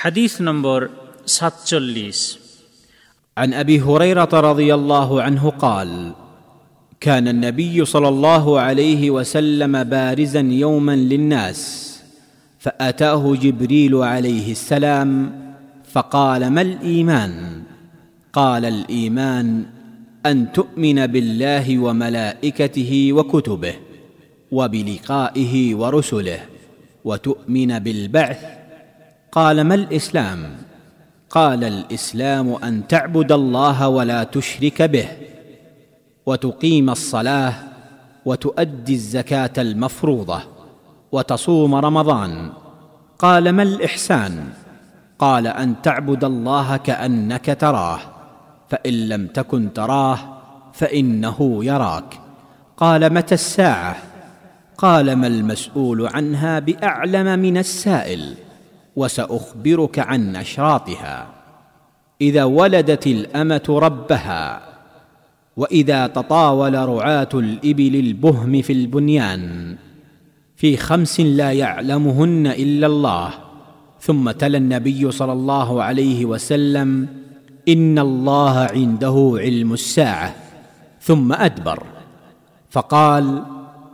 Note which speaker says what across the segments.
Speaker 1: حديث نمبر 47
Speaker 2: عن أبي هريرة رضي الله عنه قال كان النبي صلى الله عليه وسلم بارزا يوما للناس فأتاه جبريل عليه السلام فقال ما الإيمان؟ قال الإيمان أن تؤمن بالله وملائكته وكتبه وبلقائه ورسله وتؤمن بالبعث قال ما الإسلام؟ قال الإسلام أن تعبد الله ولا تشرك به وتقيم الصلاة وتؤدي الزكاة المفروضة وتصوم رمضان. قال ما الإحسان؟ قال أن تعبد الله كأنك تراه فإن لم تكن تراه فإنه يراك. قال متى الساعة؟ قال ما المسؤول عنها بأعلم من السائل. وسأخبرك عن اشراطها إذا ولدت الأمة ربها وإذا تطاول رعاة الإبل البهم في البنيان في خمس لا يعلمهن إلا الله. ثم تلا النبي صلى الله عليه وسلم إن الله عنده علم الساعة. ثم أدبر فقال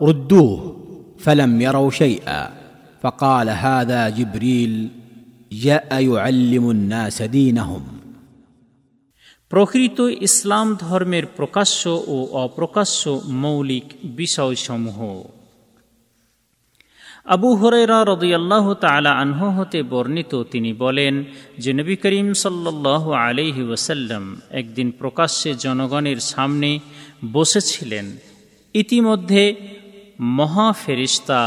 Speaker 2: ردوه فلم يروا شيئا. فقال هذا جبريل جاء يعلم الناس دينهم
Speaker 1: প্রকৃত ইসলাম ধর্মের প্রকাশ্য ও অপ্রকাশ্য মৌলিক বিষয়সমূহ আবু হরেরা রদিয়াল্লাহ তালা আনহ হতে বর্ণিত তিনি বলেন যে নবী করিম সাল্লাহ আলিহি ওসাল্লাম একদিন প্রকাশ্যে জনগণের সামনে বসেছিলেন ইতিমধ্যে মহা ফেরিস্তা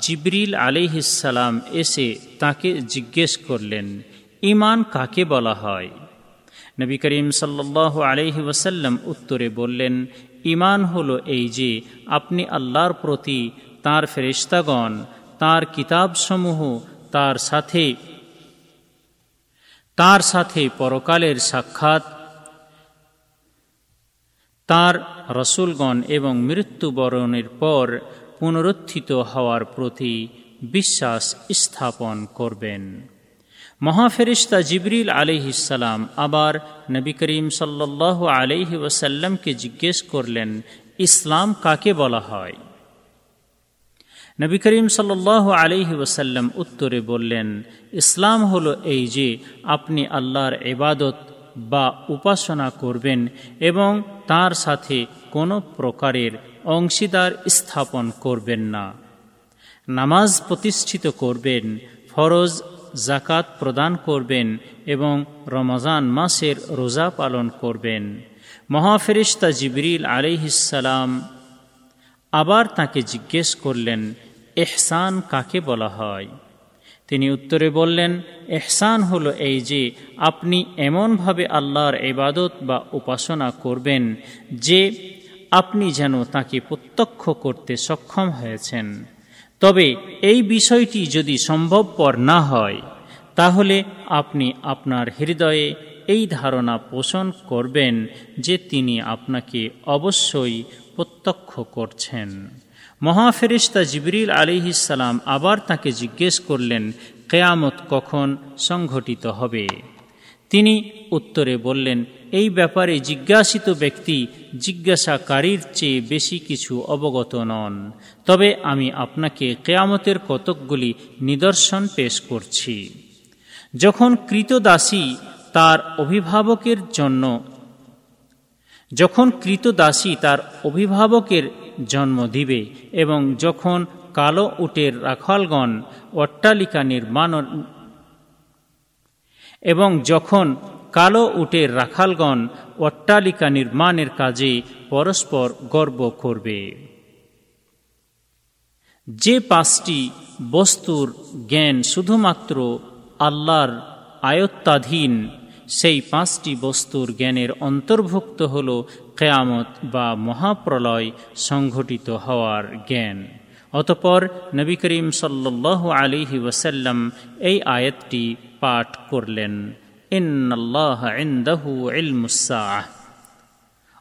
Speaker 1: জিবরিল আলিহিসাল্লাম এসে তাকে জিজ্ঞেস করলেন ইমান কাকে বলা হয়? নবী করিম সাল্লাহ আলহি ওসাল্লাম উত্তরে বললেন ইমান হলো এই যে আপনি আল্লাহর প্রতি তাঁর ফেরিস্তাগণ তাঁর কিতাবসমূহ, তার সাথে তার সাথে পরকালের সাক্ষাৎ, তার রসুলগণ এবং মৃত্যুবরণের পর পুনরুত্থিত হওয়ার প্রতি বিশ্বাস স্থাপন করবেন। মহাফেরিস্তা জিবরিল আলিহিসাল্লাম আবার নবী করিম সাল্লাহ আলিহি ওসাল্লামকে জিজ্ঞেস করলেন, ইসলাম কাকে বলা হয়? নবী করিম সাল্লাহ আলিহি ওসাল্লাম উত্তরে বললেন, ইসলাম হলো এই যে আপনি আল্লাহর এবাদত বা উপাসনা করবেন এবং তার সাথে কোনো প্রকারের অংশীদার স্থাপন করবেন না। নামাজ প্রতিষ্ঠিত করবেন, ফরজ জাকাত প্রদান করবেন এবং রমজান মাসের রোজা পালন করবেন। মহাফেরিস্তা জিবরিল আলিহিসাল্লাম আবার তাকে জিজ্ঞেস করলেন, এহসান কাকে বলা হয়? তিনি উত্তরে বললেন, এহসান হলো এই যে আপনি এমনভাবে আল্লাহর ইবাদত বা উপাসনা করবেন যে আপনি যেন তাকে প্রত্যক্ষ করতে সক্ষম হয়েছেন। তবে এই বিষয়টি যদি সম্ভবপর না হয়, তাহলে আপনি আপনার হৃদয়ে এই ধারণা পোষণ করবেন যে তিনি আপনাকে অবশ্যই প্রত্যক্ষ করছেন। মহাফেরিস্তা জিবরিল আলিহিসাল্লাম আবার তাকে জিজ্ঞেস করলেন, কেয়ামত কখন সংঘটিত হবে? তিনি উত্তরে বললেন, এই ব্যাপারে জিজ্ঞাসিত ব্যক্তি জিজ্ঞাসাকারীর চেয়ে বেশি কিছু অবগত নন। তবে আমি আপনাকে কেয়ামতের কতকগুলি নিদর্শন পেশ করছি। যখন কৃতদাসী তার অভিভাবকের জন্য, যখন কৃতদাসী তার অভিভাবকের জন্ম দিবে এবং যখন কালো উটের রাখালগণ অট্টালিকা নির্মাণ এবং যখন কালো উটের রাখালগণ অট্টালিকা নির্মাণের কাজে পরস্পর গর্ব করবে। যে পাঁচটি বস্তুর জ্ঞান শুধুমাত্র আল্লাহর আয়ত্তাধীন, সেই পাঁচটি বস্তুর জ্ঞানের অন্তর্ভুক্ত হল কেয়ামত বা মহাপ্রলয় সংঘটিত হওয়ার জ্ঞান। অতপর নবী করিম সাল্লাহ আলিহি ওসাল্লাম এই আয়াতটি পাঠ করলেন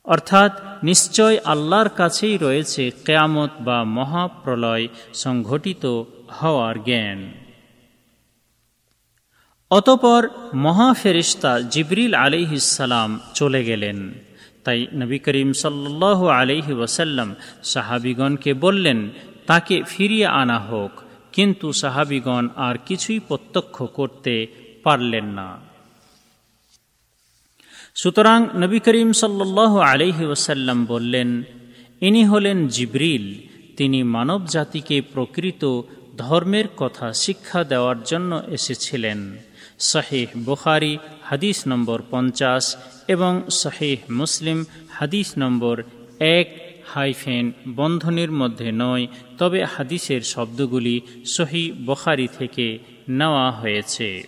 Speaker 1: অর্থাৎ, নিশ্চয় আল্লাহর কাছেই রয়েছে কেয়ামত বা মহাপ্রলয় সংঘটিত হওয়ার জ্ঞান। অতপর মহাফেরিস্তা জিবরিল আলিহিসাল্লাম চলে গেলেন। তাই নবী করিম সাল্লাহ আলিহি ওয়াসাল্লাম সাহাবিগণকে বললেন, তাকে ফিরিয়ে আনা হোক। কিন্তু সাহাবিগণ আর কিছুই প্রত্যক্ষ করতে পারলেন না। সুতরাং নবী করিম সাল্লাহ আলিহি ওসাল্লাম বললেন, ইনি হলেন জিবরিল। তিনি মানব জাতিকে প্রকৃত ধর্মের কথা শিক্ষা দেওয়ার জন্য এসেছিলেন। শাহেহ বুখারি, হাদিস নম্বর পঞ্চাশ এবং শাহেহ মুসলিম, হাদিস নম্বর এক হাইফেন বন্ধনের মধ্যে নয়। তবে হাদিসের শব্দগুলি সহি বখারি থেকে নেওয়া হয়েছে।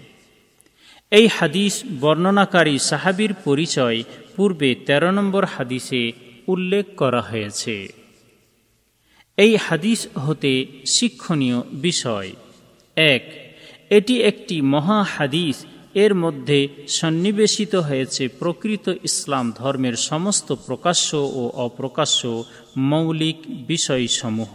Speaker 1: এই হাদিস বর্ণনাকারী সাহাবির পরিচয় পূর্বে ১৩ নম্বর হাদিসে উল্লেখ করা হয়েছে। এই হাদিস হতে শিক্ষণীয় বিষয়। এক এটি একটি মহা হাদিস। এর মধ্যে সন্নিবেশিত হয়েছে প্রকৃত ইসলাম ধর্মের সমস্ত প্রকাশ্য ও অপ্রকাশ্য মৌলিক বিষয়সমূহ।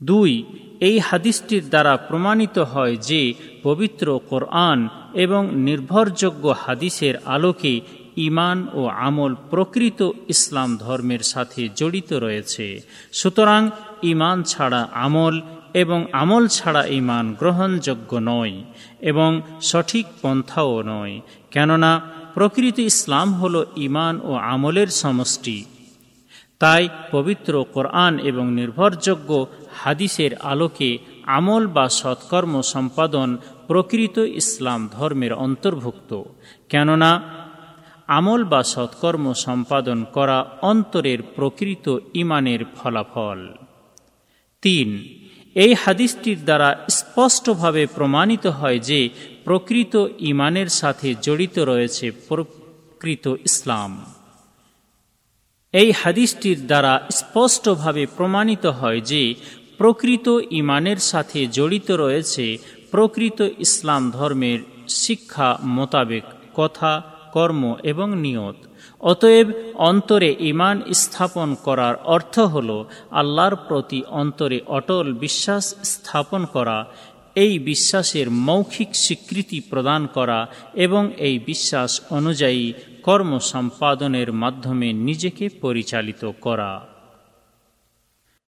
Speaker 1: দুই, এই হাদিসটির দ্বারা প্রমাণিত হয় যে পবিত্র কোরআন এবং নির্ভরযোগ্য হাদিসের আলোকে ইমান ও আমল প্রকৃত ইসলাম ধর্মের সাথে জড়িত রয়েছে। সুতরাং ইমান ছাড়া আমল এবং আমল ছাড়া ইমান গ্রহণযোগ্য নয় এবং সঠিক পন্থাও নয়। কেননা, প্রকৃত ইসলাম হল ইমান ও আমলের সমষ্টি। তাই পবিত্র কোরআন এবং নির্ভরযোগ্য হাদিসের আলোকে আমল বা সৎকর্ম সম্পাদন প্রকৃত ইসলাম ধর্মের অন্তর্ভুক্ত। কেননা, আমল বা সৎকর্ম সম্পাদন করা অন্তরের প্রকৃত ইমানের ফলাফল। তিন এই হাদিসটির দ্বারা স্পষ্টভাবে প্রমাণিত হয় যে প্রকৃত ইমানের সাথে জড়িত রয়েছে প্রকৃত ইসলাম। এই হাদিসটির দ্বারা স্পষ্টভাবে প্রমাণিত হয় যে প্রকৃত ইমানের সাথে জড়িত রয়েছে প্রকৃত ইসলাম ধর্মের শিক্ষা মোতাবেক কথা, কর্ম এবং নিয়ত। অতএব অন্তরে ইমান স্থাপন করার অর্থ হল আল্লাহর প্রতি অন্তরে অটল বিশ্বাস স্থাপন করা, এই বিশ্বাসের মৌখিক স্বীকৃতি প্রদান করা এবং এই বিশ্বাস অনুযায়ী কর্ম সম্পাদনের মাধ্যমে নিজেকে পরিচালিত করা।